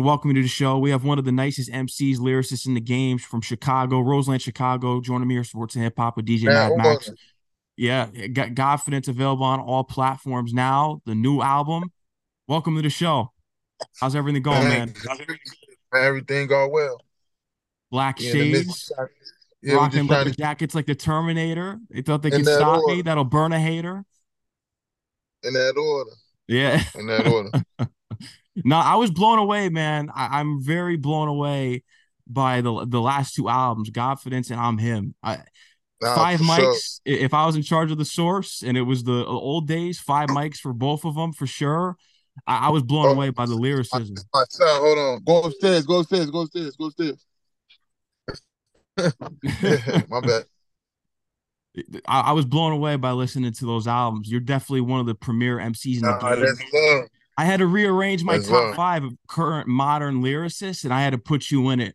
Welcome to the show. We have one of the nicest MCs, lyricists in the game from Chicago, Roseland, Chicago, joining me here, Sports and Hip Hop with DJ Mad Max. Yeah, got Godfidence available on all platforms now. The new album. Welcome to the show. How's everything going, man? Everything going well. Black yeah, shades, yeah, rocking leather to... jackets like the Terminator. They thought they could stop order. me. That'll burn a hater. In that order. Yeah. In that order. no, I was blown away, man. I, am very blown away by the the last two albums, Godfidence and I'm Him. I, nah, five mics. Sure. If I was in charge of the source and it was the old days, five mics for both of them for sure. I, I was blown oh, away by the lyricism. My, my son, hold on. Go upstairs. Go upstairs. Go upstairs. Go upstairs. my bad. I, I, was blown away by listening to those albums. You're definitely one of the premier MCs in the game. I had to rearrange my that's top love. five of current modern lyricists, and I had to put you in it.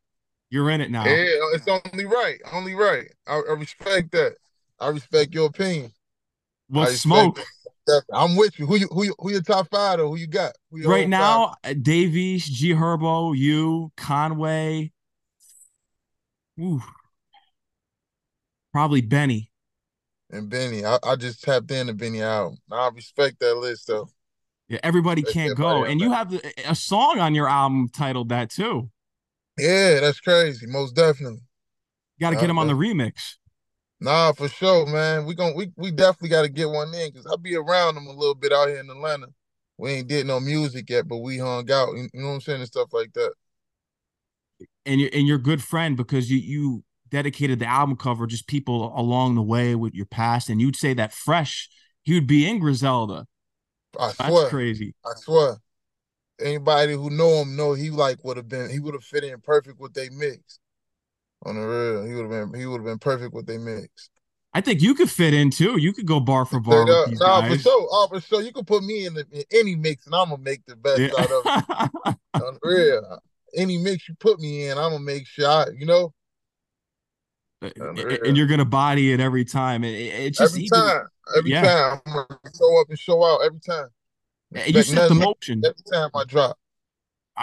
You're in it now. Yeah, it's only right. Only right. I, I respect that. I respect your opinion. Well, smoke. I'm with you. Who you who you, who your top five or who you got? right now, five? Uh, Dave East, G Herbo, you, Conway. Ooh. Probably Benny and Benny. I, I just tapped into Benny album. I respect that list though. Yeah, everybody that's can't go, and you have a song on your album titled that too. Yeah, that's crazy. Most definitely. You got to get him on the remix. Nah, for sure, man. We going we we definitely got to get one in because I'll be around them a little bit out here in Atlanta. We ain't did no music yet, but we hung out. You know what I'm saying and stuff like that. And you and you're good friend because you you dedicated the album cover just people along the way with your past, and you'd say that fresh, he would be in Griselda. I That's swear. crazy. I swear. Anybody who know him know he like would have been he would have fit in perfect with they mix. On the real, he would have been he would have been perfect with they mix. I think you could fit in too. You could go bar for bar. With these nah, guys. for sure. Oh, for sure. You could put me in, the, in any mix, and I'm gonna make the best yeah. out of it. On the real, any mix you put me in, I'm gonna make sure. I, you know, uh, and you're gonna body it every time. It, it's just every time, every yeah. time I'm gonna show up and show out every time. You set the motion every time I drop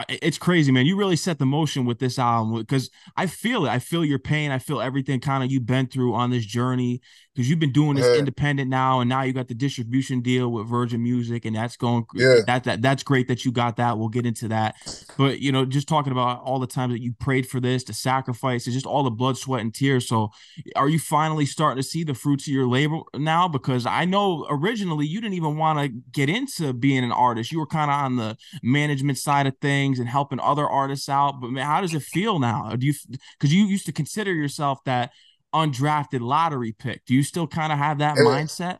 it's crazy, man. You really set the motion with this album because I feel it. I feel your pain. I feel everything kind of you've been through on this journey because you've been doing this yeah. independent now, and now you got the distribution deal with Virgin Music, and that's going. Yeah. That that that's great that you got that. We'll get into that, but you know, just talking about all the times that you prayed for this, the sacrifice, and just all the blood, sweat, and tears. So, are you finally starting to see the fruits of your labor now? Because I know originally you didn't even want to get into being an artist. You were kind of on the management side of things things and helping other artists out. But man, how does it feel now? Do you because you used to consider yourself that undrafted lottery pick? Do you still kind of have that yeah. mindset?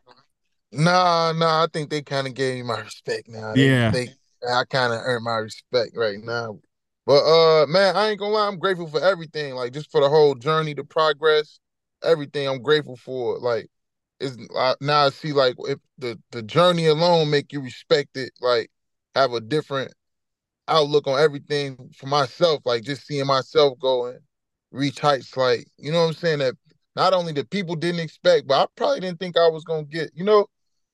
Nah, nah. I think they kind of gave me my respect now. Yeah, they, I kind of earned my respect right now. But uh, man, I ain't gonna lie. I'm grateful for everything. Like just for the whole journey, the progress, everything. I'm grateful for. Like, is now I see like if the the journey alone make you respect it. Like, have a different outlook on everything for myself, like just seeing myself go and reach heights, like you know what I'm saying. That not only the people didn't expect, but I probably didn't think I was gonna get. You know,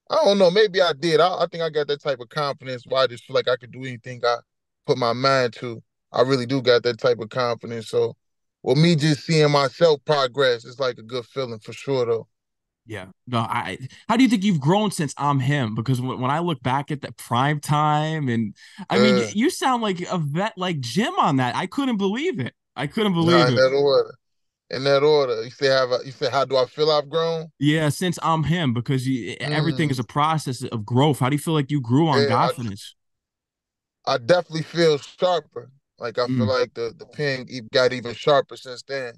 I don't know. Maybe I did. I, I think I got that type of confidence Why I just feel like I could do anything I put my mind to. I really do got that type of confidence. So, with me just seeing myself progress, it's like a good feeling for sure, though. Yeah. No, I how do you think you've grown since I'm him? Because when, when I look back at that prime time and I mean uh, you sound like a vet like Jim on that. I couldn't believe it. I couldn't believe nah, in it. That order. In that order. You say have a, you say how do I feel I've grown? Yeah, since I'm him, because you, mm. everything is a process of growth. How do you feel like you grew on yeah, Godfidence? I, I, definitely feel sharper. Like I mm. feel like the, the pen got even sharper since then.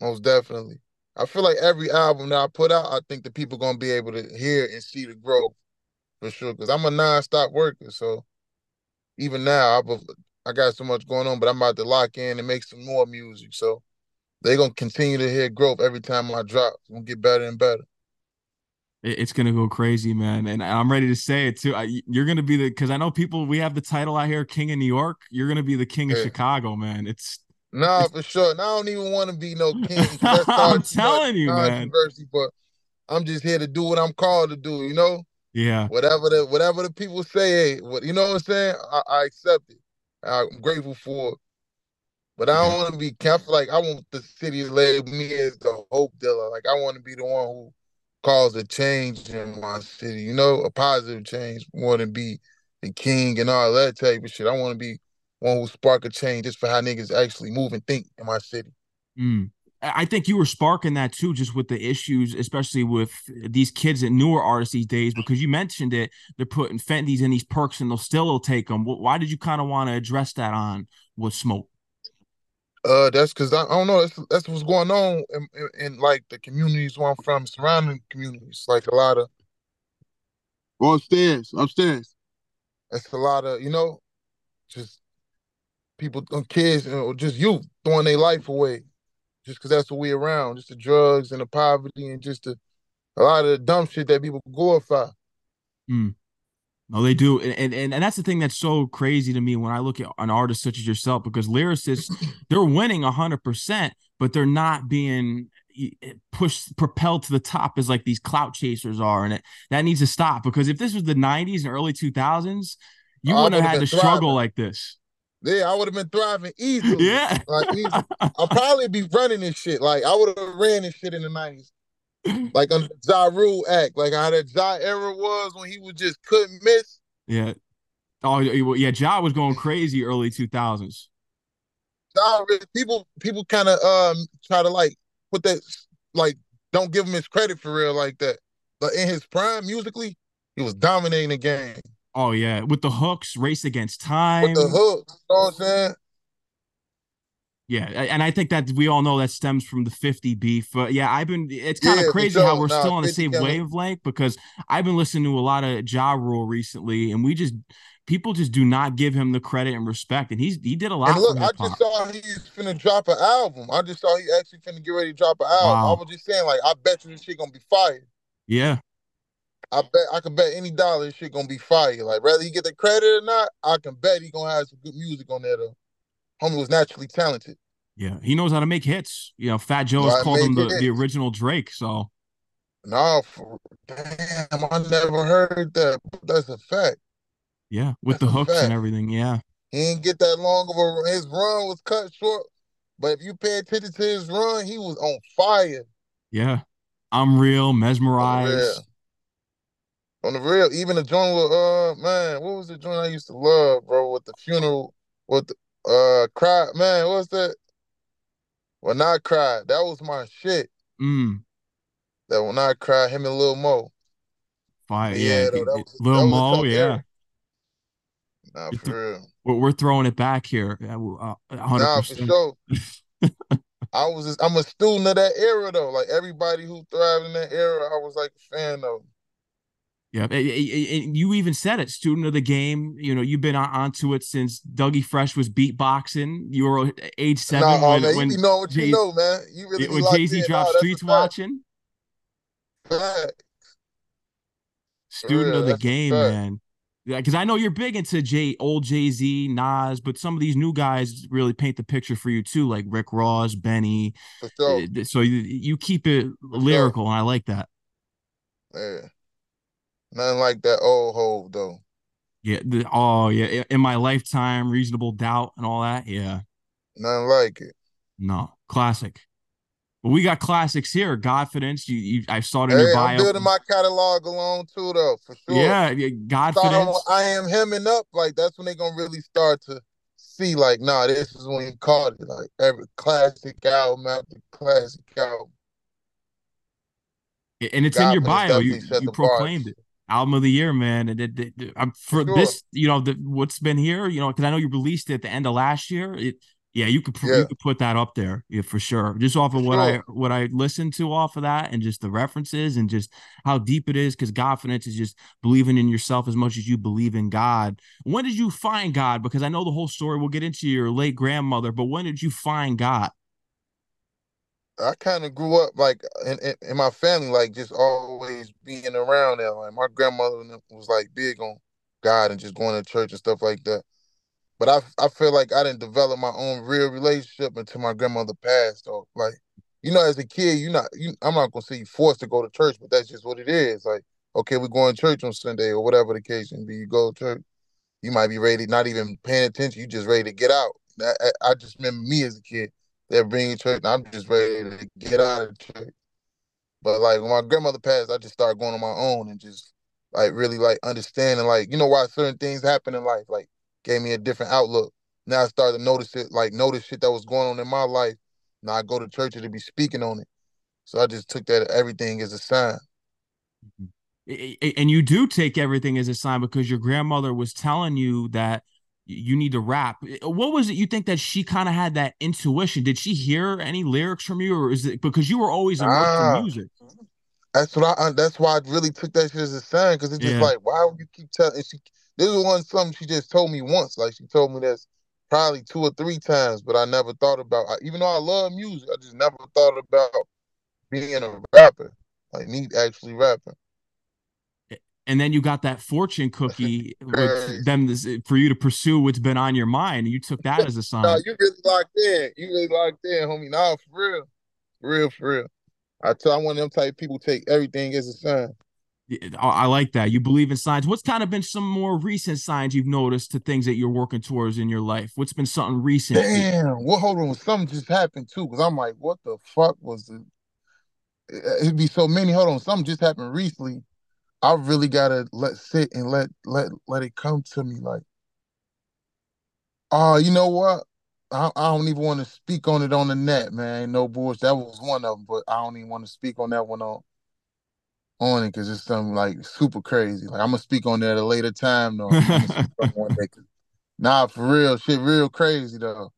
Most definitely. I feel like every album that I put out, I think the people gonna be able to hear and see the growth for sure. Because I'm a non-stop worker, so even now I I got so much going on, but I'm about to lock in and make some more music. So they're gonna continue to hear growth every time I drop. It's gonna get better and better. It's gonna go crazy, man, and I'm ready to say it too. you're gonna be the because I know people. We have the title out here, King of New York. You're gonna be the King of Chicago, man. It's no, for sure. And I don't even want to be no king. I'm telling you, man. But I'm just here to do what I'm called to do. You know. Yeah. Whatever the whatever the people say, what you know what I'm saying, I, I accept it. I'm grateful for. But I don't want to be careful. Like I want the city to label me as the hope dealer. Like I want to be the one who cause a change in my city. You know, a positive change more than be the king and all that type of shit. I want to be one who spark a change just for how niggas actually move and think in my city. Mm. I think you were sparking that too, just with the issues, especially with these kids and newer artists these days, because you mentioned it. They're putting Fendi's in these perks and they'll still take them. Why did you kind of want to address that on with Smoke? Uh, that's because I, I, don't know. That's, that's what's going on in, in, in, like the communities where I'm from, surrounding communities. Like a lot of upstairs, upstairs. It's a lot of you know, just people, kids, or just youth throwing their life away just because that's what we around, just the drugs and the poverty and just the, a lot of the dumb shit that people glorify. Mm. No, they do, and, and and that's the thing that's so crazy to me when I look at an artist such as yourself, because lyricists they're winning hundred percent, but they're not being pushed propelled to the top as like these clout chasers are, and it that needs to stop. Because if this was the '90s and early 2000s, you wouldn't have had to struggle like this. Yeah, I would have been thriving easily. Yeah. Like easy. I'll probably be running this shit. Like I would have ran this shit in the 90s. Like under the Ja Rule Act. Like how that Ja era was when he was just couldn't miss. Yeah. Oh yeah, Ja was going crazy early 2000s. Ja, people people kind of um try to like put that like don't give him his credit for real like that. But in his prime musically, he was dominating the game. Oh yeah, with the hooks, race against time. With the hooks, you know what I'm saying? Yeah, and I think that we all know that stems from the 50 beef. But yeah, I've been it's kind of yeah, crazy how we're nah, still on the same wavelength because I've been listening to a lot of Ja Rule recently, and we just people just do not give him the credit and respect. And he's he did a lot. And look, I just saw he's finna drop an album. I just saw he actually finna get ready to drop an album. Wow. I was just saying, like, I bet you this shit gonna be fire. Yeah. I bet I can bet any dollar shit gonna be fire. Like whether he get the credit or not, I can bet he gonna have some good music on there though. Homie was naturally talented. Yeah, he knows how to make hits. You know, Fat Joe has called him the, the original Drake. So no, for, damn, I never heard that. That's a fact. Yeah, with That's the hooks and everything. Yeah, he didn't get that long of a. His run was cut short, but if you pay attention to his run, he was on fire. Yeah, I'm real, mesmerized on the real, even the joint with uh man, what was the joint I used to love, bro? With the funeral, with the uh cry, man, what's that? Well, not cry. That was my shit. Mm. That when I cry, him and Lil Mo. Fire, yeah, yeah though, was, Lil Mo, yeah. Nah, for real. We're, we're throwing it back here. Uh, 100%. Nah, for sure. I was just, I'm a student of that era though. Like everybody who thrived in that era, I was like a fan of. Yeah, you even said it, student of the game. You know, you've been on, onto it since Dougie Fresh was beatboxing. You were age seven nah, when, man, when you know what Jay, you know, man. You really when Jay Z dropped Streets Watching. Student real, of the game, man. Yeah, because I know you're big into Jay, old Jay Z, Nas, but some of these new guys really paint the picture for you too, like Rick Ross, Benny. Sure. Uh, so you, you keep it for lyrical, sure. and I like that. Yeah. Nothing like that old Hov though. Yeah. The, oh yeah. In my lifetime, reasonable doubt and all that. Yeah. Nothing like it. No classic. But we got classics here. Godfidence. You, you I saw it in hey, your bio. I'm building my catalog along too, though, for sure. Yeah, yeah Godfidence. I am hemming up. Like that's when they're gonna really start to see. Like, nah, this is when you caught it. Like every classic album after classic album. And it's in your bio. You, you proclaimed bars. it album of the year, man. And it, it, it, I'm for sure. this, you know, the, what's been here, you know, because I know you released it at the end of last year. It, yeah, you could yeah. you could put that up there, yeah, for sure. Just off of what sure. I what I listened to off of that, and just the references, and just how deep it is. Because confidence is just believing in yourself as much as you believe in God. When did you find God? Because I know the whole story. We'll get into your late grandmother, but when did you find God? I kind of grew up like in, in, in, my family, like just always being around there. Like my grandmother was like big on God and just going to church and stuff like that. But I I feel like I didn't develop my own real relationship until my grandmother passed. Or like, you know, as a kid, you not you. I'm not gonna say you forced to go to church, but that's just what it is. Like, okay, we're going to church on Sunday or whatever the case may be. You go to church. you might be ready, not even paying attention. You just ready to get out. I, I just remember me as a kid. They're bringing church, and I'm just ready to get out of church. But like when my grandmother passed, I just started going on my own and just like really like understanding like you know why certain things happen in life. Like gave me a different outlook. Now I started to notice it, like notice shit that was going on in my life. Now I go to church to be speaking on it. So I just took that everything as a sign. Mm-hmm. And you do take everything as a sign because your grandmother was telling you that you need to rap. What was it you think that she kind of had that intuition? Did she hear any lyrics from you, or is it because you were always immersed ah, in music? That's what I. That's why I really took that shit as a sign because it's just yeah. like, why would you keep telling? She this was one something she just told me once. Like she told me this probably two or three times, but I never thought about. Even though I love music, I just never thought about being a rapper, like me actually rapping and then you got that fortune cookie with them for you to pursue what's been on your mind. You took that as a sign. no, you really locked in. You really locked in, homie. Nah, for real, for real, for real. I tell I'm one of them type people take everything as a sign. I like that. You believe in signs. What's kind of been some more recent signs you've noticed to things that you're working towards in your life? What's been something recent? Damn. Well, hold on. Something just happened too. Cause I'm like, what the fuck was the? It'd be so many. Hold on. Something just happened recently I really gotta let sit and let let let it come to me like, oh, uh, you know what? I, I don't even want to speak on it on the net, man. No bullshit. That was one of them, but I don't even want to speak on that one on on it because it's something like super crazy. Like I'm gonna speak on that at a later time though. nah, for real, shit, real crazy though.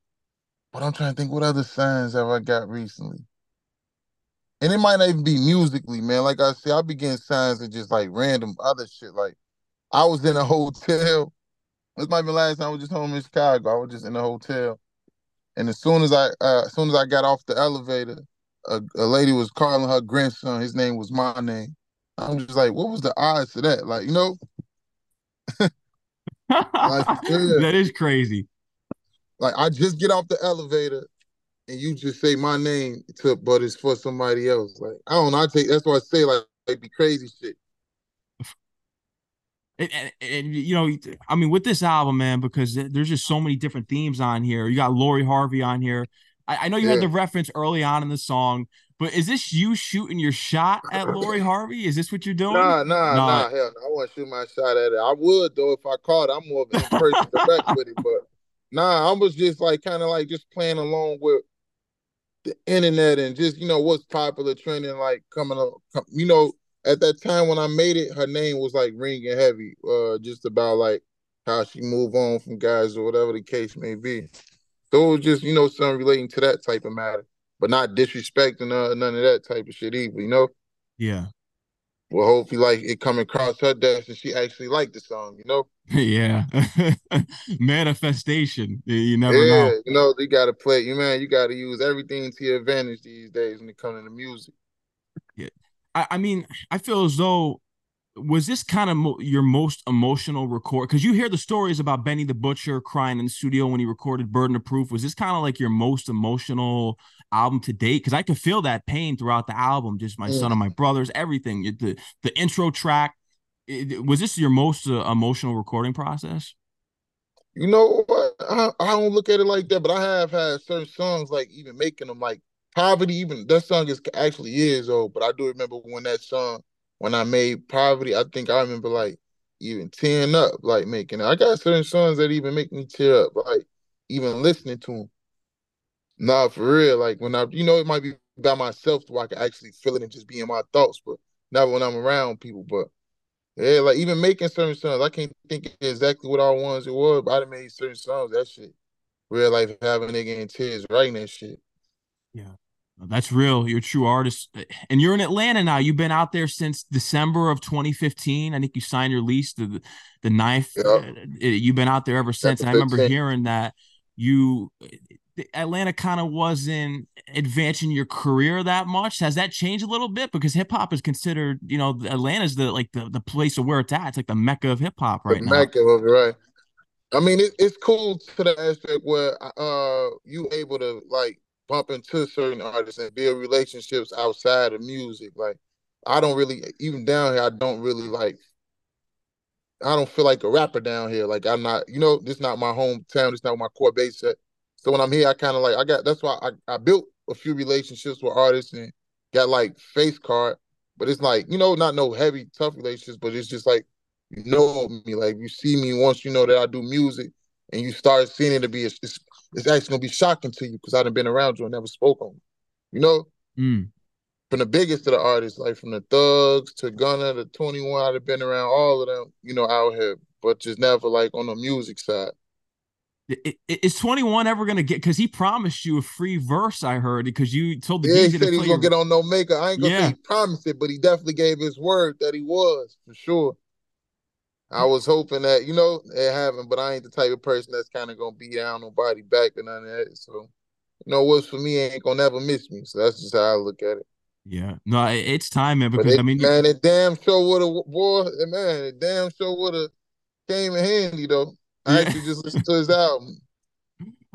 But I'm trying to think what other signs have I got recently and it might not even be musically, man. Like I said, I began signs of just like random other shit. Like I was in a hotel. This might be the last time I was just home in Chicago. I was just in a hotel, and as soon as I, uh, as soon as I got off the elevator, a, a lady was calling her grandson. His name was my name. I'm just like, what was the odds to that? Like, you know. like, yeah. That is crazy. Like I just get off the elevator and you just say my name to but it's for somebody else. Like I don't know. I take that's why I say like like be crazy shit. And, and, and, you know, I mean, with this album, man, because there's just so many different themes on here. You got Lori Harvey on here. I, I know you yeah. had the reference early on in the song, but is this you shooting your shot at Lori Harvey? Is this what you're doing? Nah, nah, nah. nah hell no. I want to shoot my shot at it. I would though if I caught. I'm more of an in-person direct with it, but nah, I was just like kind of like just playing along with the internet and just you know what's popular trending like coming up you know at that time when i made it her name was like ringing heavy uh just about like how she move on from guys or whatever the case may be. So it was just you know something relating to that type of matter but not disrespecting uh, none of that type of shit either you know? Yeah well, hopefully, like it come across her desk and she actually liked the song, you know? yeah. Manifestation. You never yeah, know. You know, you gotta play, you man, you gotta use everything to your advantage these days when it comes to the music. Yeah. I, I mean, I feel as though was this kind of mo- your most emotional record? Because you hear the stories about Benny the Butcher crying in the studio when he recorded "Burden of Proof." Was this kind of like your most emotional album to date? Because I could feel that pain throughout the album. Just my son and my brothers, everything. The the intro track. It, was this your most uh, emotional recording process? You know what? I, I don't look at it like that, but I have had certain songs like even making them like poverty. Even that song is actually years old, but I do remember when that song when I made poverty, I think I remember like even tearing up, like making it. I got certain songs that even make me tear up, like even listening to them. Nah, for real. Like when I, you know, it might be by myself where I can actually feel it and just be in my thoughts, but not when I'm around people. But yeah, like even making certain songs, I can't think exactly what all ones it was, but I made certain songs. That shit, real life having nigga in tears writing that shit. Yeah. That's real. You're a true artist. And you're in Atlanta now. You've been out there since December of 2015. I think you signed your lease to the, the knife. Yep. Uh, you've been out there ever since. And I remember hearing that you Atlanta kind of wasn't advancing your career that much. Has that changed a little bit? Because hip hop is considered, you know, Atlanta's the like the, the place of where it's at. It's like the mecca of hip hop right the now. Mecca of it, right. I mean, it, it's cool to the aspect where uh you able to like bump into certain artists and build relationships outside of music. Like I don't really even down here, I don't really like I don't feel like a rapper down here. Like I'm not, you know, this not my hometown. It's not my core base set. So when I'm here, I kind of like I got. That's why I, I built a few relationships with artists and got like face card. But it's like you know, not no heavy tough relationships, but it's just like you know me. Like you see me once, you know that I do music, and you start seeing it to be. It's, it's, it's actually gonna be shocking to you because I have been around you and never spoke on. You know. Mm from the biggest of the artists, like from the Thugs to Gunna to 21, I'd have been around all of them, you know, out here, but just never like on the music side. Is 21 ever gonna get because he promised you a free verse? I heard because you told the yeah, DJ he said he was gonna get on No Maker. I ain't gonna yeah. say he promised it, but he definitely gave his word that he was for sure. I was hoping that you know it happened, but I ain't the type of person that's kind of gonna be down nobody back or none of that. So, you know, what's for me ain't gonna never miss me. So that's just how I look at it. Yeah, no, it's time, man. Because it, I mean, man, it damn sure would have, boy, man, it damn sure would have came in handy though. I actually just listened to his album.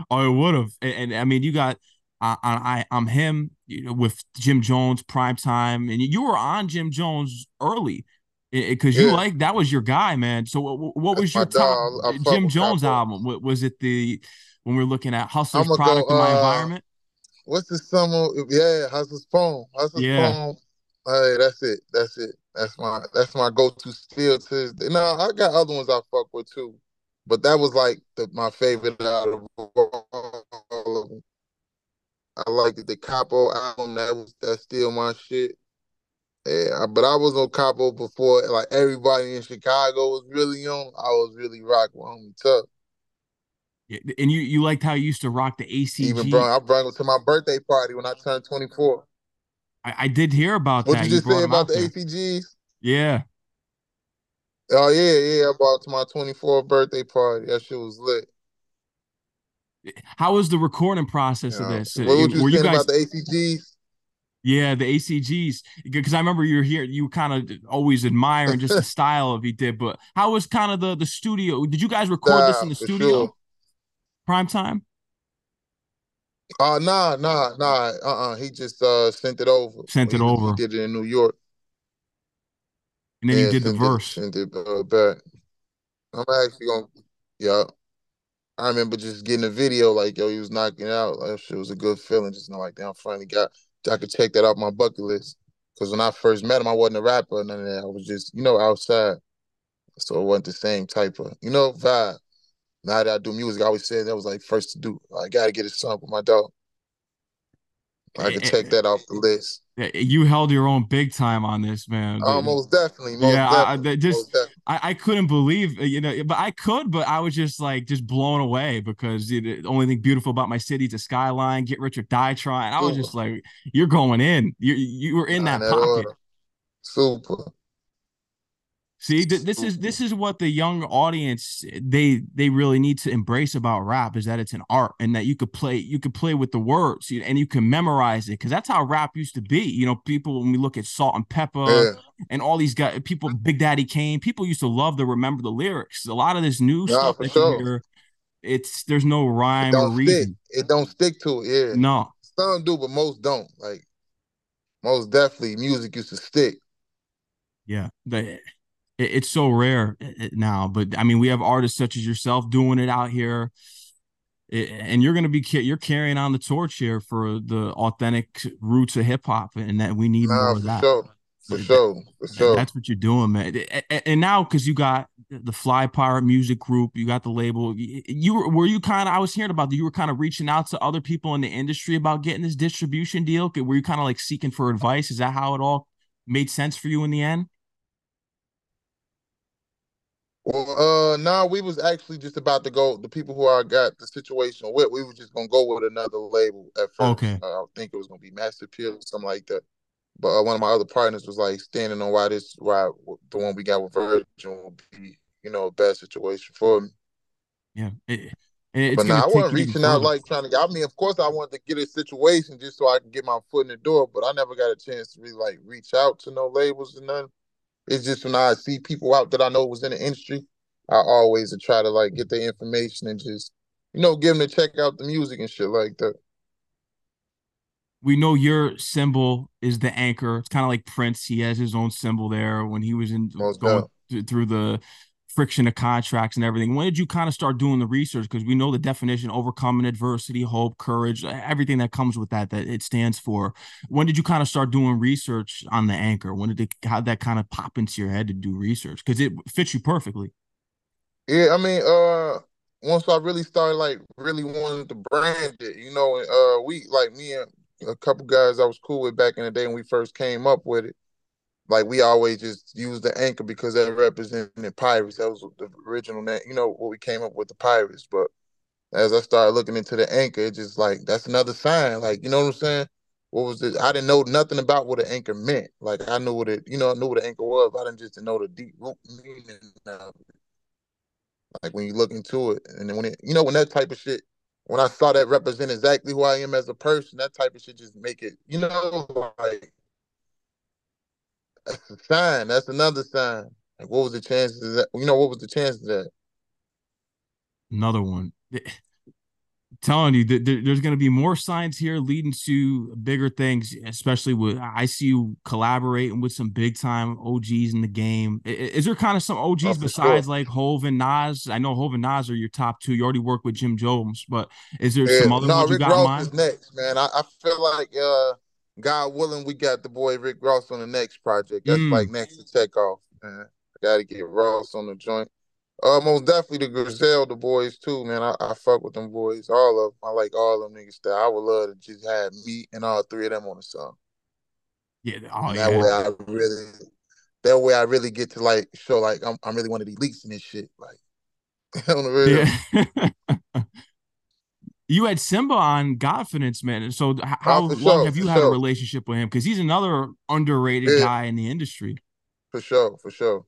Oh, it would have, and, and, I mean, you got, I, I, I'm him you know, with Jim Jones, prime time, and you were on Jim Jones early because you yeah. like that was your guy, man. So, what, what was your top Jim Jones album? Was it the when we are looking at Hustler's Product go, uh, My Environment? what's the summer? Yeah, Hustler's Poem. Hustler's yeah. Poem. Hey, that's it. That's it. That's my that's my go-to still to this day. Now I got other ones I fuck with too, but that was like the, my favorite out of all of them. I liked the, Capo album. That was that's still my shit. Yeah, but I was on Capo before. Like everybody in Chicago was really on. I was really rocking with Homie Tough. And you you liked how you used to rock the ACG. Even bro, I brought it to my birthday party when I turned 24. I, I did hear about what that. What you just say about the. ACGs? Yeah. Oh yeah, yeah. I brought to my 24th birthday party. That shit was lit. How was the recording process yeah. of this? What were you, were you guys... about the ACGs? Yeah, the ACGs. Because I remember you were here, you kind of always admiring just the style of he did. But how was kind of the the studio? Did you guys record nah, this in the studio? Sure prime time? Uh nah, nah, nah. Uh-uh. He just uh sent it over. Sent it he, over. He did it in New York. And then you did the verse. It, sent it uh, back. I'm actually gonna yeah. I remember just getting a video like yo, he was knocking out. That shit was a good feeling. Just know like damn, finally got I could check that off my bucket list. Cause when I first met him, I wasn't a rapper or none of that. I was just, you know, outside. So it wasn't the same type of, you know, vibe now that I do music, I always said that was like first to do. I gotta get a song with my dog. I can take that off the list. You held your own big time on this, man. Almost definitely. Most yeah, definitely, I, just I, I couldn't believe uh, you know, but I could, but I was just like just blown away because the only thing beautiful about my city is the skyline. Get rich or die trying. I was just like, you're going in. You you were in that, that pocket. Order. Super. See, th- this is this is what the young audience they they really need to embrace about rap is that it's an art and that you could play you could play with the words and you can memorize it because that's how rap used to be. You know, people when we look at Salt-N-Pepa yeah. and all these guys, people, Big Daddy Kane, people used to love to remember the lyrics. A lot of this new yeah, stuff that sure. you hear, it's there's no rhyme or reason. Stick. It don't stick to it. Yeah, no, some do, but most don't. Like most definitely, music used to stick. Yeah, the it's so rare now. But I mean, we have artists such as yourself doing it out here, and you're going to be you're carrying on the torch here for the authentic roots of hip hop, and that we need nah, more of that. Sure. For sure, for sure. That's what you're doing, man. And now, because you got the Fly Pirate Music Group, you got the label. You were, were you kind of? I was hearing about that. You were kind of reaching out to other people in the industry about getting this distribution deal. Were you kind of like seeking for advice? Is that how it all made sense for you in the end? Well, uh, no, we was actually just about to go. The people who I got the situation with, we were just gonna go with another label at first. Okay. Uh, I think it was gonna be Mass Appeal or something like that. But uh, one of my other partners was like standing on why this, why the one we got with Virgin will be, you know, a bad situation for me. Yeah. It, but now I wasn't reaching out like trying to. I mean, of course, I wanted to get a situation just so I can get my foot in the door. But I never got a chance to really like reach out to no labels and nothing. It's just when I see people out that I know was in the industry, I always try to like get the information and just, you know, give them to check out the music and shit like that. We know your symbol is the anchor. It's kind of like Prince. He has his own symbol there when he was in going through the friction of contracts and everything. When did you kind of start doing the research? Because we know the definition: overcoming adversity, hope, courage, everything that comes with that that it stands for. When did you kind of start doing research on the anchor? When did it how that kind of pop into your head to do research? Because it fits you perfectly. Yeah, I mean, uh, once I really started like really wanting to brand it, you know, uh, we like me and a couple guys I was cool with back in the day when we first came up with it like we always just use the anchor because that represented pirates. That was the original name, you know, what we came up with the pirates. But as I started looking into the anchor, it just like that's another sign. Like, you know what I'm saying? What was it? I didn't know nothing about what an anchor meant. Like I knew what it, you know, I knew what an anchor was, I didn't just know the deep root meaning of it. Like when you look into it, and then when it, you know, when that type of shit, when I saw that represent exactly who I am as a person, that type of shit just make it, you know, like that's a sign. That's another sign. Like, what was the chances that? You know, what was the chances that? Another one. telling you that there's going to be more signs here leading to bigger things, especially with I see you collaborating with some big time OGs in the game. Is there kind of some OGs oh, besides sure. like Hov and Nas? I know Hov and Nas are your top two. You already work with Jim Jones, but is there yeah, some other no, ones Rick you got Ross in mind? Is next, man. I, I feel like uh God willing, we got the boy Rick Ross on the next project. That's mm. like next to take off. Man. I gotta get Ross on the joint. Uh, most definitely the Griselda boys too, man. I, I fuck with them boys, all of them. I like all them niggas. That I would love to just have me and all three of them on the song. Yeah, oh, that yeah. way I really, that way I really get to like show like I'm I'm really one of the elites in this shit, like on the real. Yeah. you had Symba on Godfidence, man. So how oh, long sure, have you had sure. a relationship with him? Because he's another underrated yeah. guy in the industry. For sure, for sure.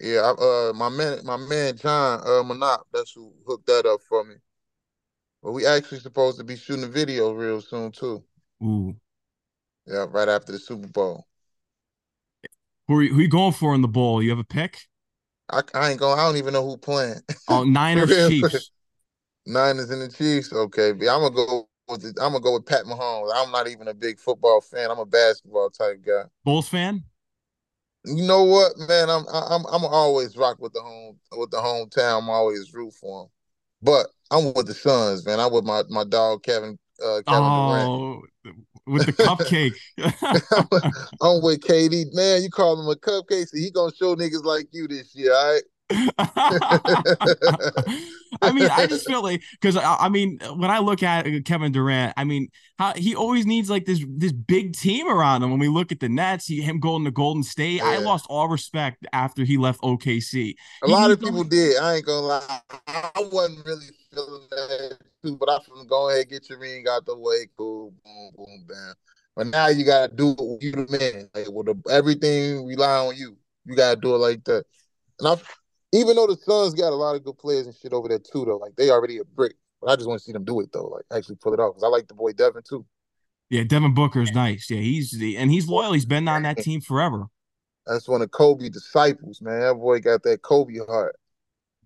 Yeah, I, uh, my man, my man John uh Monop, that's who hooked that up for me. But we actually supposed to be shooting a video real soon too. Ooh. Yeah, right after the Super Bowl. Who are you, who are you going for in the bowl? You have a pick? I, I ain't going. I don't even know who playing. Oh, Niners Chiefs. Niners and the Chiefs. Okay, I'm gonna go with the, I'm gonna go with Pat Mahomes. I'm not even a big football fan. I'm a basketball type guy. Bulls fan. You know what, man? I'm I'm I'm always rock with the home with the hometown. I'm always root for them. But I'm with the Suns, man. I'm with my my dog Kevin uh, Kevin oh, Durant. with the cupcake. I'm with KD. Man, you call him a cupcake, so he gonna show niggas like you this year, all right? I mean, I just feel like because I, I, mean, when I look at Kevin Durant, I mean, how he always needs like this this big team around him. When we look at the Nets, he, him going to Golden State, yeah. I lost all respect after he left OKC. A he, lot of people did. I ain't gonna lie, I wasn't really feeling that too. But I from go ahead, get your ring out the way, cool, boom, boom, bam. But now you gotta do it you the man. Like with the, everything rely on you. You gotta do it like that. And I even though the Suns got a lot of good players and shit over there too, though, like they already a brick. But I just want to see them do it though, like actually pull it off. Because I like the boy Devin too. Yeah, Devin Booker's nice. Yeah, he's the and he's loyal. He's been on that team forever. That's one of Kobe disciples, man. That boy got that Kobe heart.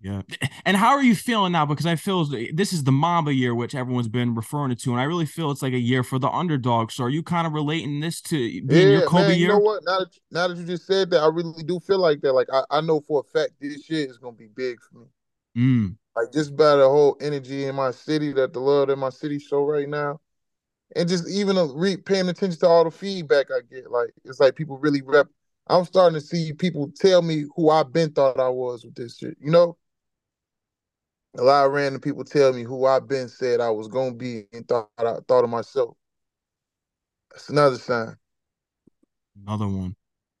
Yeah. And how are you feeling now? Because I feel this is the Mamba year, which everyone's been referring to, and I really feel it's like a year for the underdog. So are you kind of relating this to being yeah, your Kobe man, year? You know what? Now that now that you just said that, I really do feel like that. Like I, I know for a fact this shit is gonna be big for me. Mm. Like just by the whole energy in my city, that the love in my city show right now, and just even re- paying attention to all the feedback I get. Like it's like people really rep. I'm starting to see people tell me who I've been thought I was with this shit. You know a lot of random people tell me who I've been said I was gonna be and thought I thought of myself. That's another sign. Another one.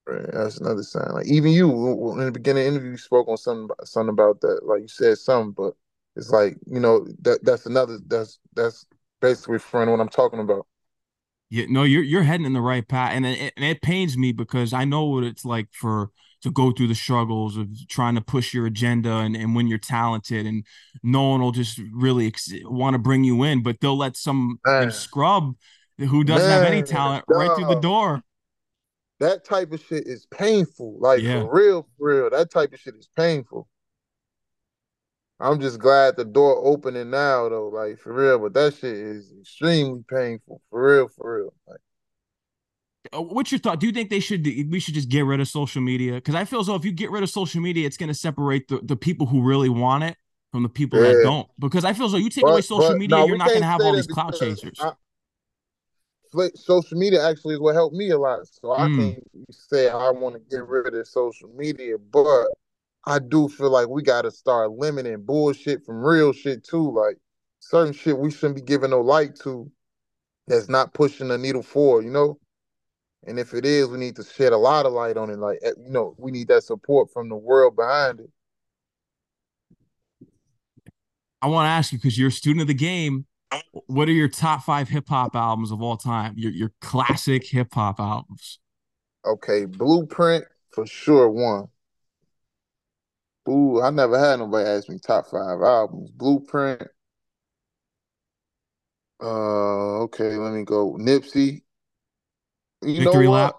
Right, that's another sign. Like even you in the beginning the interview, you spoke on something something about that. Like you said something, but it's like you know that that's another that's that's basically referring to what I'm talking about. Yeah, no, you're you're heading in the right path, and it, and it pains me because I know what it's like for to go through the struggles of trying to push your agenda and, and when you're talented and no one will just really ex- want to bring you in but they'll let some scrub who doesn't Man, have any talent right through the door. That type of shit is painful like yeah. for real for real. That type of shit is painful. I'm just glad the door opening now though like for real but that shit is extremely painful for real for real like what's your thought? Do you think they should we should just get rid of social media? Because I feel as though if you get rid of social media, it's going to separate the, the people who really want it from the people yeah. that don't. Because I feel as though you take but, away social media, you're not going to have all these clout chasers. I, social media actually is what helped me a lot. So I mm. can't say I want to get rid of social media, but I do feel like we got to start limiting bullshit from real shit too. Like certain shit we shouldn't be giving no light to that's not pushing the needle forward, you know? And if it is, we need to shed a lot of light on it. Like, eh, you know, we need that support from the world behind it. I want to ask you because you're a student of the game. What are your top five hip hop albums of all time? Your your classic hip hop albums. Okay, Blueprint for sure one. Ooh, I never had nobody ask me top five albums. Blueprint. Uh, okay, let me go. Nipsey. You Victory lap.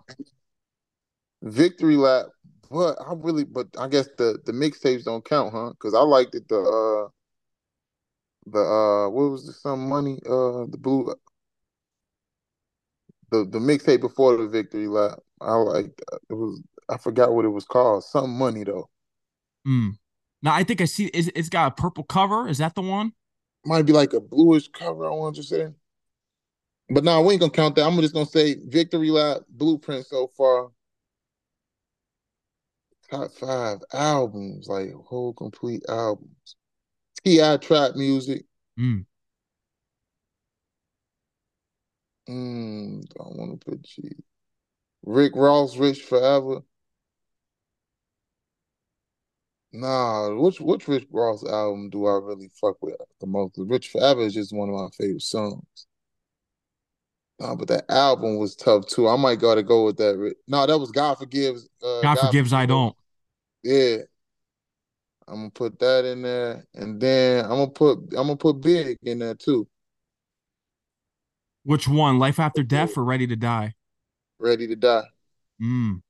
Victory lap. But I really, but I guess the the mixtapes don't count, huh? Because I liked it. The uh, the uh, what was the some money? Uh, the blue. The the mixtape before the victory lap. I like it was. I forgot what it was called. Some money though. Hmm. Now I think I see. Is it's got a purple cover? Is that the one? Might be like a bluish cover. I want to say. But now we ain't gonna count that. I'm just gonna say victory lap, blueprint so far. Top five albums, like whole complete albums. T.I. trap music. Mm. Mm, don't want to put G. Rick Ross, Rich Forever. Nah, which which Rick Ross album do I really fuck with the most? Rich Forever is just one of my favorite songs. No, but that album was tough too. I might gotta go with that. No, that was God forgives. Uh, God, God forgives, I don't. Yeah, I'm gonna put that in there, and then I'm gonna put I'm gonna put Big in there too. Which one? Life after death or Ready to Die? Ready to Die. Mm.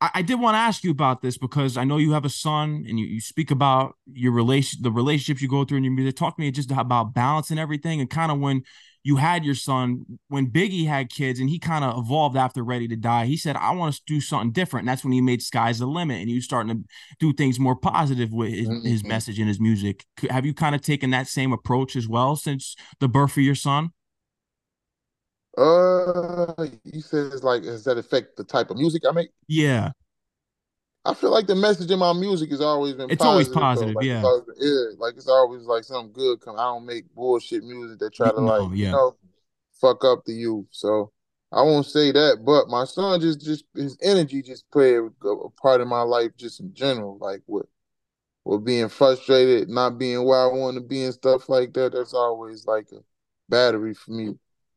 I, I did want to ask you about this because I know you have a son and you, you speak about your relation, the relationships you go through in your music. Talk to me just about balance and everything, and kind of when you had your son when Biggie had kids and he kind of evolved after Ready to Die. He said, I want to do something different. And that's when he made Sky's the Limit and he was starting to do things more positive with his, mm-hmm. his message and his music. Have you kind of taken that same approach as well since the birth of your son? Uh, you said it's like, does that affect the type of music I make? Yeah. I feel like the message in my music has always been. It's always positive, like, yeah. It's yeah, like it's always like something good come. I don't make bullshit music that try to no, like yeah. you know fuck up the youth. So I won't say that, but my son just just his energy just played a part of my life just in general, like with with being frustrated, not being where I want to be and stuff like that. That's always like a battery for me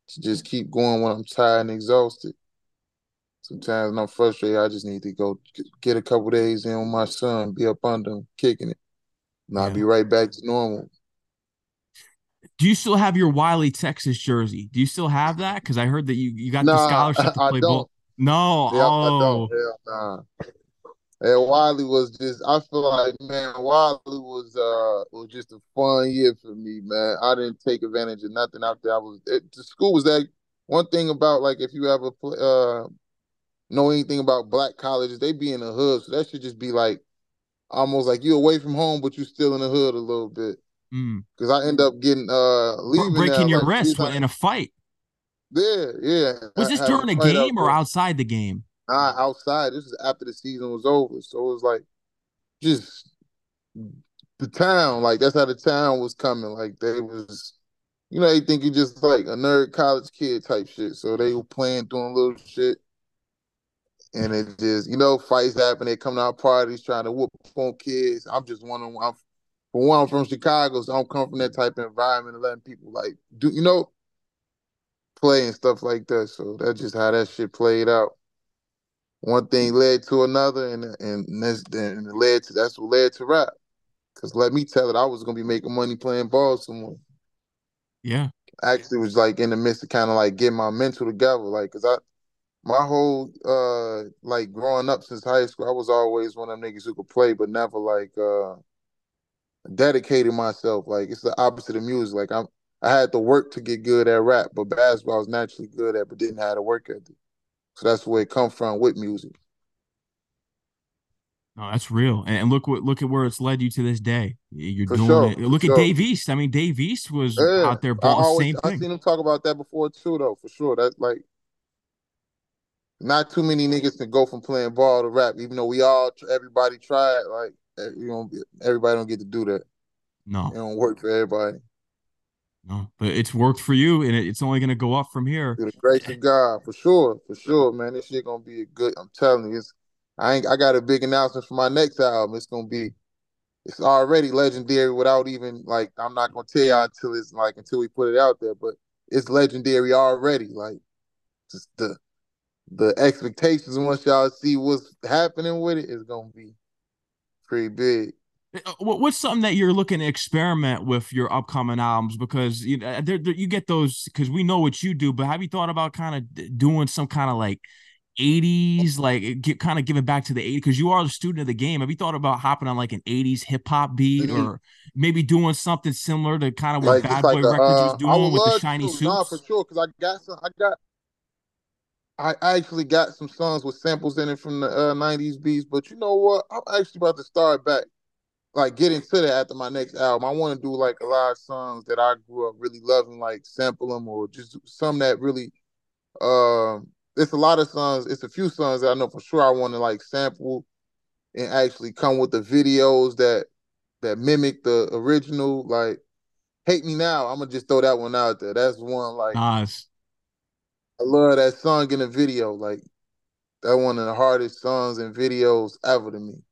to just keep going when I'm tired and exhausted. Sometimes when I'm frustrated, I just need to go get a couple days in with my son, be up under him, kicking it, and yeah. I'll be right back to normal. Do you still have your Wiley, Texas jersey? Do you still have that? Because I heard that you, you got nah, the scholarship to play ball. No, yeah, oh. I don't. Hell nah. And Wiley was just I feel like man, Wiley was uh was just a fun year for me, man. I didn't take advantage of nothing out there. I was it, the school was that one thing about like if you ever play, uh know anything about black colleges, they be in the hood. So that should just be like almost like you away from home, but you still in the hood a little bit. Because mm. I end up getting uh leaving breaking there, your like, wrist in a fight. Yeah, yeah. Was this during a game or outside the game? Nah, outside. This is after the season was over. So it was like just the town, like that's how the town was coming. Like they was you know, they think you just like a nerd college kid type shit. So they were playing, doing little shit and it just you know fights happen. They come to our parties trying to whoop on kids. I'm just one on one. For one, I'm from Chicago, so I'm come from that type of environment and letting people like do you know play and stuff like that. So that's just how that shit played out. One thing led to another, and and that's and it led to that's what led to rap. Cause let me tell it, I was gonna be making money playing ball somewhere. Yeah, actually was like in the midst of kind of like getting my mental together, like cause I my whole uh like growing up since high school, I was always one of them niggas who could play, but never like uh dedicated myself. Like it's the opposite of music. Like I'm I had to work to get good at rap, but basketball I was naturally good at, but didn't have to work at it. So that's where it come from with music. No, that's real. And look what look at where it's led you to this day. You're For doing sure, it. Look at sure. Dave East. I mean, Dave East was Yeah, out there I ball always same I thing. seen him talk about that before too, though. For sure, that's like not too many niggas can go from playing ball to rap, even though we all everybody try it. Like eh, you know, everybody don't get to do that. No, It don't work for everybody. no, but it's worked for you, and it's only going to go up from here. The grace of God, for sure, for sure, man. This shit gonna be a good. I'm telling you, it's. I ain't. I got a big announcement for my next album. It's gonna be. It's already legendary without even like. I'm not gonna tell y'all until it's like until we put it out there, but it's legendary already. Like, just the the expectations once y'all see what's happening with it is gonna be pretty big. Uh, what- What's something that you're looking to experiment with your upcoming albums? Because you know, there, there- you get those because we know what you do, but have you thought about kind of doing some kind of like 80s, like get, kind of giving back to the 80s? Because you are the student of the game. Have you thought about hopping on like an 80s hip hop beat Mhm. or maybe doing something similar to kind of what Like Bad like Boy a, Records uh, was doing with the shiny to, suits? nah, for sure, because I got some. I got. I actually got some songs with samples in it from the uh, '90s beats, but you know what? I'm actually about to start back, like get into that after my next album. I want to do like a lot of songs that I grew up really loving, like sample them or just some that really. Um, it's a lot of songs. It's a few songs that I know for sure I want to like sample and actually come with the videos that that mimic the original. Like, hate me now. I'm gonna just throw that one out there. That's one like Nas. I love that song in the video. Like that one of the hardest songs and videos ever to me.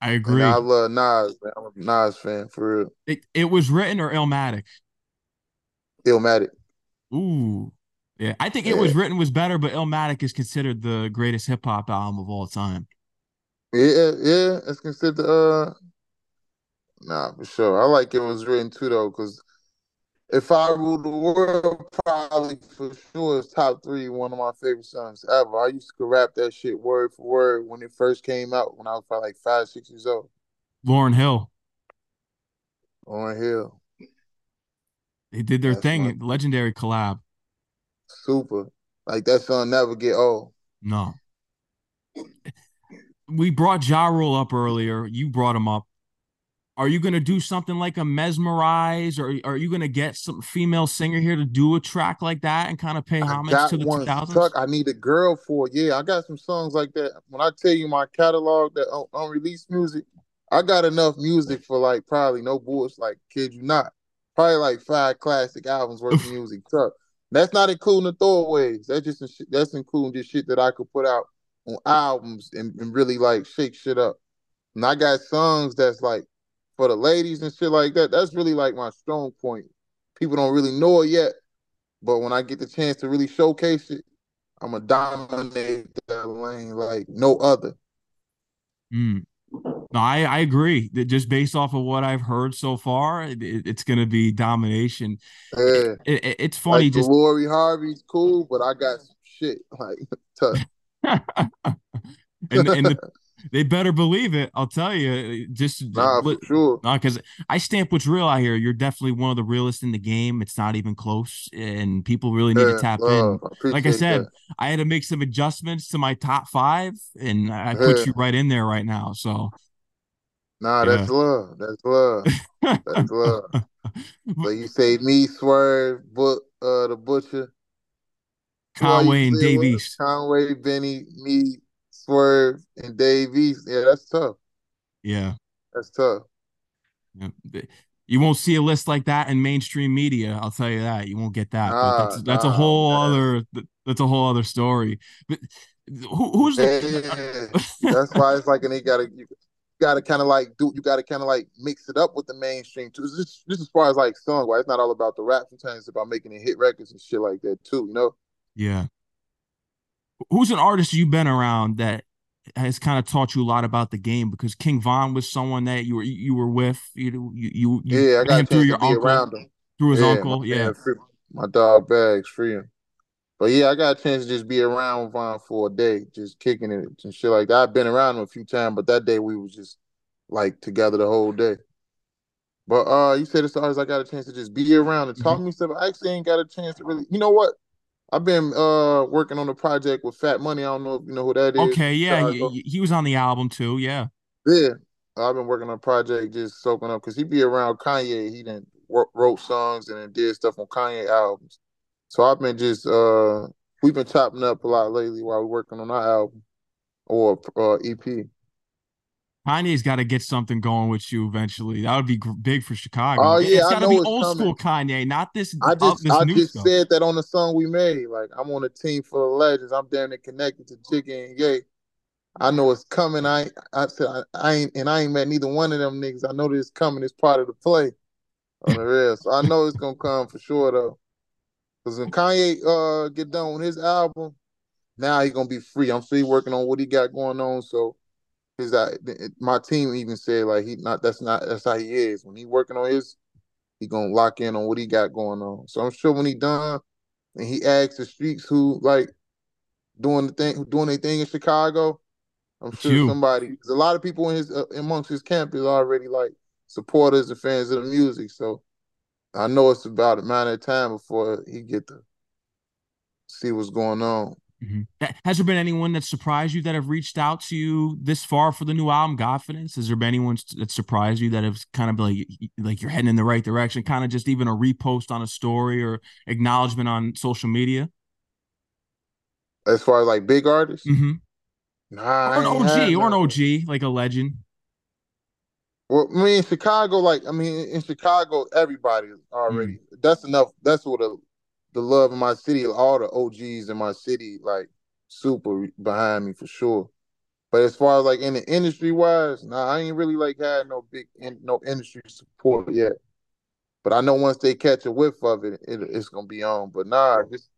I And agree. I love Nas, man. I'm a Nas fan for real. It, it was written or Illmatic. Illmatic. Ooh. Yeah, I think Yeah. it was written was better, but Illmatic is considered the greatest hip hop album of all time. Yeah, yeah. It's considered uh nah for sure. I like it was written too though, because if I rule the world, probably for sure is top three, one of my favorite songs ever. I used to rap that shit word for word when it first came out when I was probably like five, six years old. Lauryn Hill. On Hill. They did their That's thing, legendary collab. Super. Like that song never get old. No. We brought Ja Rule up earlier. You brought him up. Are you gonna do something like a mesmerize, or are you gonna get some female singer here to do a track like that and kind of pay homage to the 2000s? stuck. I need a girl for it. Yeah, I got some songs like that. When I tell you my catalog that un- unreleased music, I got enough music for like probably no bullshit. Like kid you not, probably like five classic albums worth of music. Tuck. That's not including the throwaways. That's just shit- that's including just shit that I could put out on albums and, and really like shake shit up. And I got songs that's like for the ladies and shit like that. That's really like my strong point. People don't really know it yet, but when I get the chance to really showcase it, I'm gonna dominate that lane like no other. Mm. No, I, I agree. That just based off of what I've heard so far, it, it- it's gonna be domination. Yeah, It, it- it's funny, like just Lori Harvey's cool, but I got some shit like tough. and and the, they better believe it. I'll tell you, just Nah, for sure. No, because I stamp what's real out here. You're definitely one of the realest in the game. It's not even close, and people really need Yeah, to tap in. love. Like I said, that. I had to make some adjustments to my top five, and I I Yeah. put you right in there right now. So, Nah, yeah. that's love. That's love. That's love. So you say me, Swerve, but uh the butcher. Who all you Conway and say it Dave was? East. Conway, Benny, me, Swerve, and Dave East. Yeah, that's tough. Yeah. That's tough. yeah. You won't see a list like that in mainstream media. I'll tell you that. You won't get that. Nah, that's that's a whole man. other that's a whole other story. But who, who's the Yeah, that's why it's like, and they gotta you gotta kind of like do. You gotta kind of like mix it up with the mainstream too. Just, just as far as like song wise, it's not all about the rap. Sometimes it's about making it hit records and shit like that too. You know? Yeah. Who's an artist you've been around that has kind of taught you a lot about the game? Because King Von was someone that you were you were with. You you you, you Yeah, I got him through your uncle, through his yeah, uncle. my, Yeah. free, my dog bags free him. But yeah, I got a chance to just be around Von for a day, just kicking it and shit like that. I've been around him a few times, but that day we was just like together the whole day. But uh, you said it's the artists I got a chance to just be around and talk Mhm. me stuff. I actually ain't got a chance to really. You know what? I've been uh working on a project with Fat Money. I don't know if you know who that is. Okay, yeah, he, he, was on the album too. Yeah, yeah. I've been working on a project, just soaking up because he be around Kanye. He didn't wrote songs and then did stuff on Kanye albums. So I've been just uh we've been chopping up a lot lately while we're working on our album or uh, EP. Kanye's got to get something going with you eventually. That would be big for Chicago. Oh yeah, it's got to be old coming. school Kanye, not this. I just this I just stuff. said that on the song we made. Like I'm on a team full of legends. I'm damn near connected to Jigga and Ye. I know it's coming. I I said I, I, ain't and I ain't met neither one of them niggas. I know that it's coming. It's part of the play on the real. So I know it's gonna come for sure though. Cause when Kanye uh get done with his album, now he gonna be free. I'm still working on what he got going on. So is that my team even said like he not that's not that's how he is. When he working on his, he gonna lock in on what he got going on. So I'm sure when he done and he asks the streets who like doing the thing doing anything in Chicago, I'm sure you. somebody because a lot of people in his uh, amongst his camp is already like supporters and fans of the music. So I know it's about a matter of time before he get to see what's going on. Mm-hmm. Has there been anyone that surprised you that have reached out to you this far for the new album, Godfidence? Has there been anyone that surprised you that have kind of like like you're heading in the right direction? Kind of just even a repost on a story or acknowledgement on social media. As far as like big artists, mm-hmm. nah, or an OG, or an OG, like a legend. Well, I mean, in Chicago, like I mean, in Chicago, everybody already. Mm. That's enough. That's what a the love in my city, all the OGs in my city, like super behind me for sure. But as far as like in the industry wise, nah, I ain't really like had no big in, no industry support yet. But I know once they catch a whiff of it, it it's gonna be on. But nah, just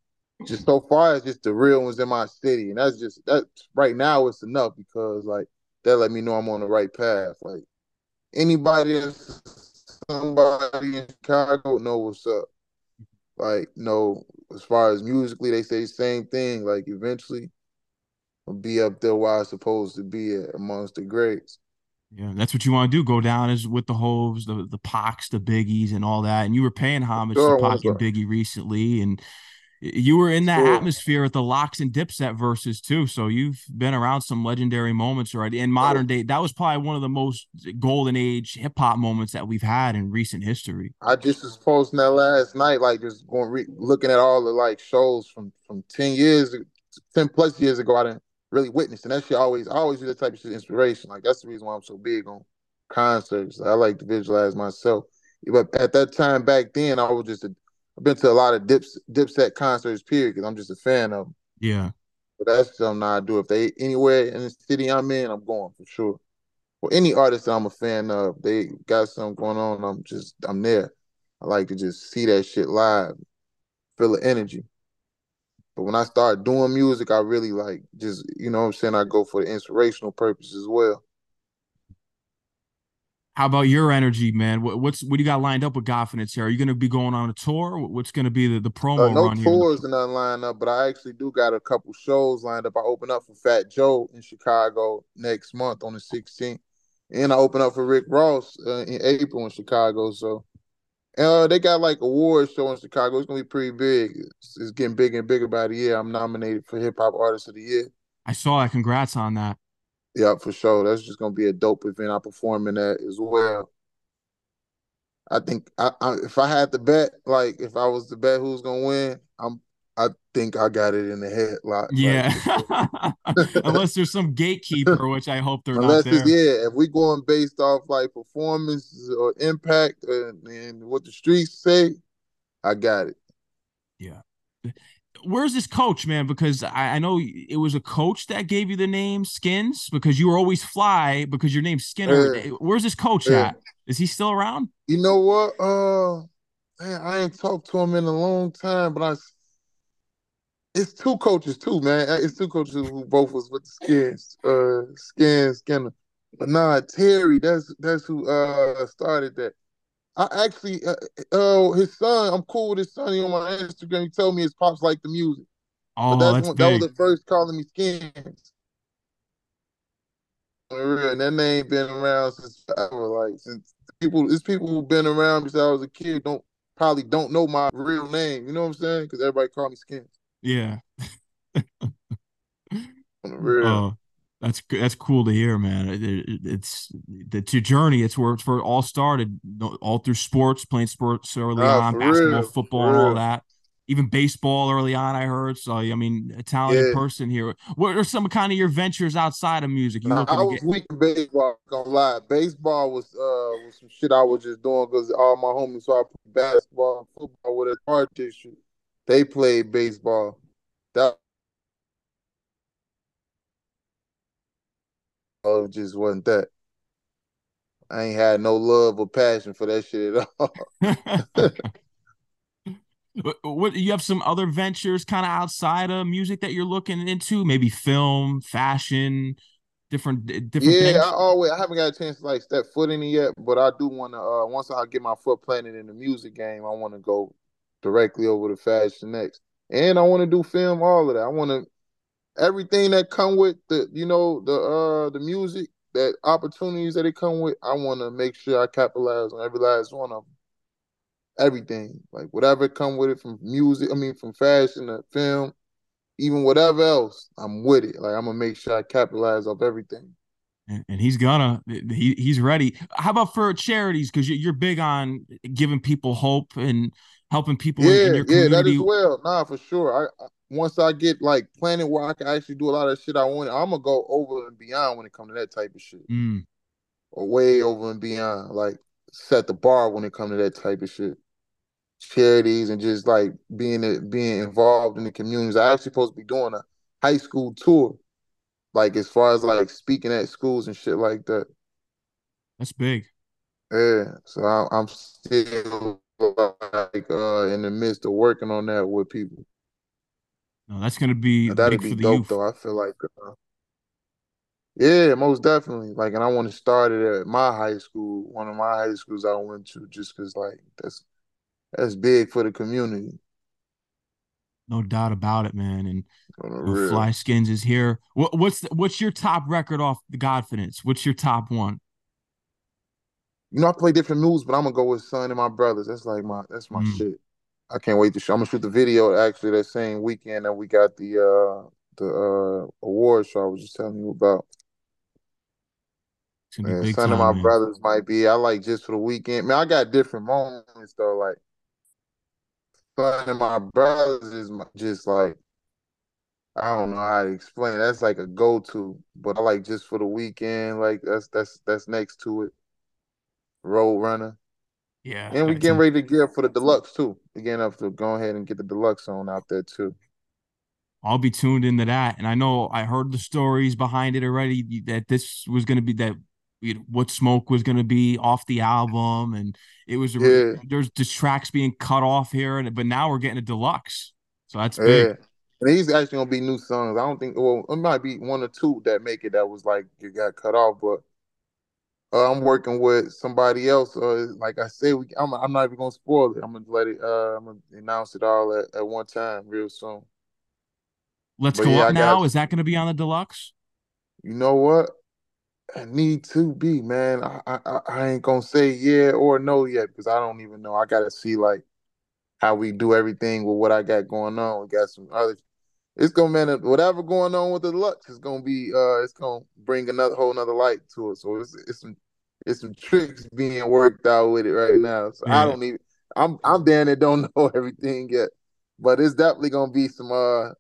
just so far it's just the real ones in my city, and that's just that right now it's enough because like that let me know I'm on the right path. Like anybody somebody in Chicago know what's up. Like, no, as far as musically, they say the same thing. Like, eventually, I'll be up there where I'm supposed to be at amongst the greats. Yeah, that's what you want to do. Go down as with the Hoves, the the Pacs, the Biggies, and all that. And you were paying homage sure, to Pac and Biggie recently, and you were in that sure. atmosphere at the LOX and Dipset Verzuz too. So you've been around some legendary moments already. In modern day, that was probably one of the most golden age hip hop moments that we've had in recent history. I just was posting that last night, like just going re- looking at all the like shows from from ten years, ten plus years ago. I didn't really witness, and that shit always I always do that type of shit inspiration. Like that's the reason why I'm so big on concerts. I like to visualize myself. But at that time back then, I was just a I've been to a lot of Dips Dipset concerts, period, because I'm just a fan of them. Yeah. But that's something I do. If they anywhere in the city I'm in, I'm going for sure. Well, any artist I'm a fan of, they got something going on. I'm just I'm there. I like to just see that shit live, feel the energy. But when I start doing music, I really like just you know what I'm saying. I go for the inspirational purpose as well. How about your energy, man? What, what's what do you got lined up with Godfidence here? Are you going to be going on a tour? What's going to be the, the promo uh, no tours and nothing lined up, but I actually do got a couple shows lined up. I open up for Fat Joe in Chicago next month on the 16th, and I open up for Rick Ross uh, in April in Chicago. So, uh, they got like award show in Chicago. It's gonna be pretty big. It's, it's getting bigger and bigger by the year. I'm nominated for Hip Hop Artist of the Year. I saw that. Congrats on that. Yeah, for sure. That's just gonna be a dope event. I perform in that as well. I think I, I, if I had to bet, like if I was to bet who's gonna win, I'm I think I got it in the head. Like, yeah, unless there's some gatekeeper, which I hope they're unless not there. yeah, if we're going based off like performance or impact and, and what the streets say, I got it. Yeah where's this coach, man? Because I, I, know it was a coach that gave you the name Skins because you were always fly because your name's Skinner. Yeah. Where's this coach yeah. at? Is he still around? You know what? Uh, man, I ain't talked to him in a long time, but I. It's two coaches too, man. It's two coaches who both was with the Skins, uh, Skins, Skinner. But nah, Terry, that's that's who uh started that. I actually, uh, uh, his son, I'm cool with his son. He on my Instagram. He told me his pops like the music. Oh, but that's, that's that was the first calling me skins. And that name been around since forever. Like since people, it's people who've been around since I was a kid. Don't probably don't know my real name. You know what I'm saying? Because everybody call me skins. Yeah. real. Uh, that's that's cool to hear, man. It, it, it's it's your journey. It's where it's where it all started, all through sports, playing sports early ah, on, basketball, real, football, and all that. Even baseball early on, I heard. So I mean, a talented yeah. person here. What are some kind of your ventures outside of music? You nah, I was get- weak in baseball. Gonna lie, baseball was uh was some shit I was just doing because all my homies saw basketball, football with a hard tissue. They played baseball. That Oh, it just wasn't that. I ain't had no love or passion for that shit at all. what you have some other ventures kind of outside of music that you're looking into? Maybe film, fashion, different different yeah, things? I always I haven't got a chance to like step foot in it yet, but I do want to. Uh, once I get my foot planted in the music game, I want to go directly over to fashion next, and I want to do film. All of that. I want to everything that come with the you know the uh the music that opportunities that it come with i want to make sure i capitalize on every last one of them everything like whatever come with it from music i mean from fashion to film even whatever else i'm with it. Like i'm gonna make sure i capitalize off everything. And, and he's gonna he, he's ready. How about for charities? Because you're big on giving people hope and helping people yeah, in, in your community yeah that is well. Nah for sure. I, I once I get like planning where I can actually do a lot of shit I want, I'm gonna go over and beyond when it comes to that type of shit. Mm. Or way over and beyond. Like set the bar when it comes to that type of shit. Charities and just like being being involved in the communities. I actually supposed to be doing a high school tour. Like as far as like speaking at schools and shit like that. That's big. Yeah. So I, I'm still like uh in the midst of working on that with people. No, that's gonna be now, that'd be dope youth. though. I feel like, uh, yeah, most definitely. Like, and I want to start it at my high school, one of my high schools I went to, just because like that's that's big for the community. No doubt about it, man. And the Fly Skinz is here. What, what's the, what's your top record off the Godfidence? What's your top one? You know, I play different moves, but I'm gonna go with Son and my brothers. That's like my that's my mm. shit. I can't wait to show. I'm gonna shoot the video actually that same weekend that we got the uh the uh award show I was just telling you about. Man, some of my man. brothers might be. I like just for the weekend. Man, I got different moments though. Like son of my brothers is just like I don't know how to explain. It. That's like a go to. But I like just for the weekend. Like that's that's that's next to it. Road runner. Yeah. And we getting ready to gear for the deluxe too. Getting up to go ahead and get the deluxe on out there too. I'll be tuned into that. And I know I heard the stories behind it already that this was going to be that you know, what smoke was going to be off the album. And it was, yeah. there's just tracks being cut off here. And, but now we're getting a deluxe. So that's yeah. big. And these actually going to be new songs. I don't think, well, it might be one or two that make it that was like, it got cut off. But uh, I'm working with somebody else. Uh, like I said, we, I'm, I'm not even gonna spoil it. I'm gonna let it. Uh, I'm gonna announce it all at, at one time, real soon. Let's but go yeah, up now. Got, Is that gonna be on the deluxe? You know what? I need to be, man. I, I I ain't gonna say yeah or no yet because I don't even know. I gotta see like how we do everything with what I got going on. We got some other. It's gonna man whatever going on with the deluxe is gonna be. Uh, it's gonna bring another whole another light to it. So it's it's some it's some tricks being worked out with it right now. So yeah. I don't even. I'm I'm Dan and don't know everything yet, but it's definitely gonna be some. Uh,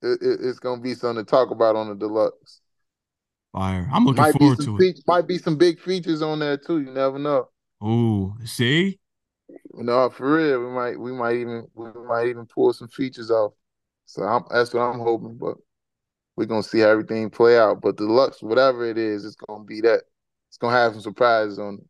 it, it's gonna be something to talk about on the deluxe. Fire! I'm looking might forward to it. might be some big features on there too. You never know. Oh, see. No, for real. We might we might even we might even pull some features off. So I'm, that's what I'm hoping. But we're gonna see how everything play out. But the deluxe, whatever it is, it's gonna be that it's gonna have some surprises on it.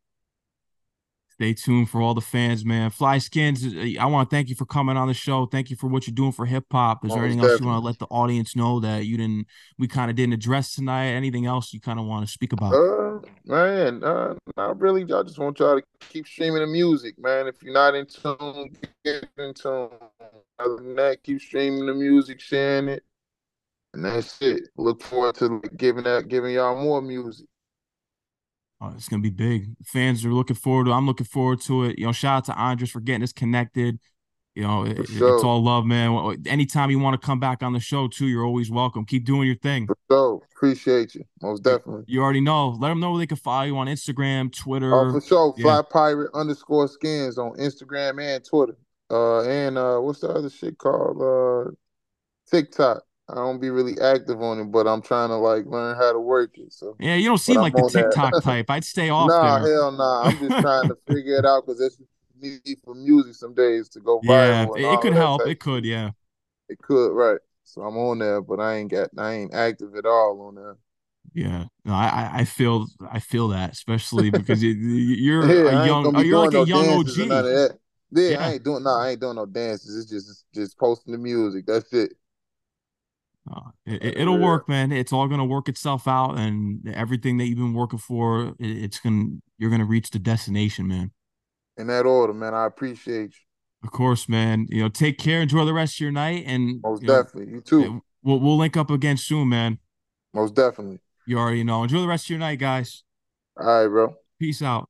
Stay tuned for all the fans, man. Fly Skinz, I want to thank you for coming on the show. Thank you for what you're doing for hip hop. Is there anything definitely. else you want to let the audience know that you didn't, we kind of didn't address tonight? Anything else you kind of want to speak about? Uh, man, uh, not really. I just want y'all to keep streaming the music, man. If you're not in tune, get in tune. Other than that, keep streaming the music, sharing it, and that's it. Look forward to giving that, giving y'all more music. Oh, it's gonna be big. Fans are looking forward to. I'm looking forward to it. You know, shout out to Andres for getting us connected. You know, it, sure. it's all love, man. Anytime you want to come back on the show too, you're always welcome. Keep doing your thing. For sure. Appreciate you. Most definitely. You, already know. Let them know where they can follow you on Instagram, Twitter. Oh, for sure. Yeah. Fly Pirate underscore skins on Instagram and Twitter. Uh, and uh, what's the other shit called? Uh, TikTok. I don't be really active on it, but I'm trying to like learn how to work it. So yeah, you don't seem like the TikTok type. I'd stay off. Nah, there. hell nah. I'm just trying to figure it out because it's need for music some days to go viral. Yeah, it could help. It could, yeah. It could, right? So I'm on there, but I ain't got, I ain't active at all on there. Yeah, no, I I feel I feel that, especially because you, you're yeah, a young, oh, you're like no a young OG. Yeah, yeah, I ain't doing no, I ain't doing no dances. It's just just posting the music. That's it. Uh, it, will work, man. It's all gonna work itself out, and everything that you've been working for, it's gonna you're gonna reach the destination, man. In that order, man. I appreciate you. Of course, man. You know, take care. Enjoy the rest of your night, and most you definitely, know, you too. We'll we'll link up again soon, man. Most definitely. You already know. Enjoy the rest of your night, guys. All right, bro. Peace out.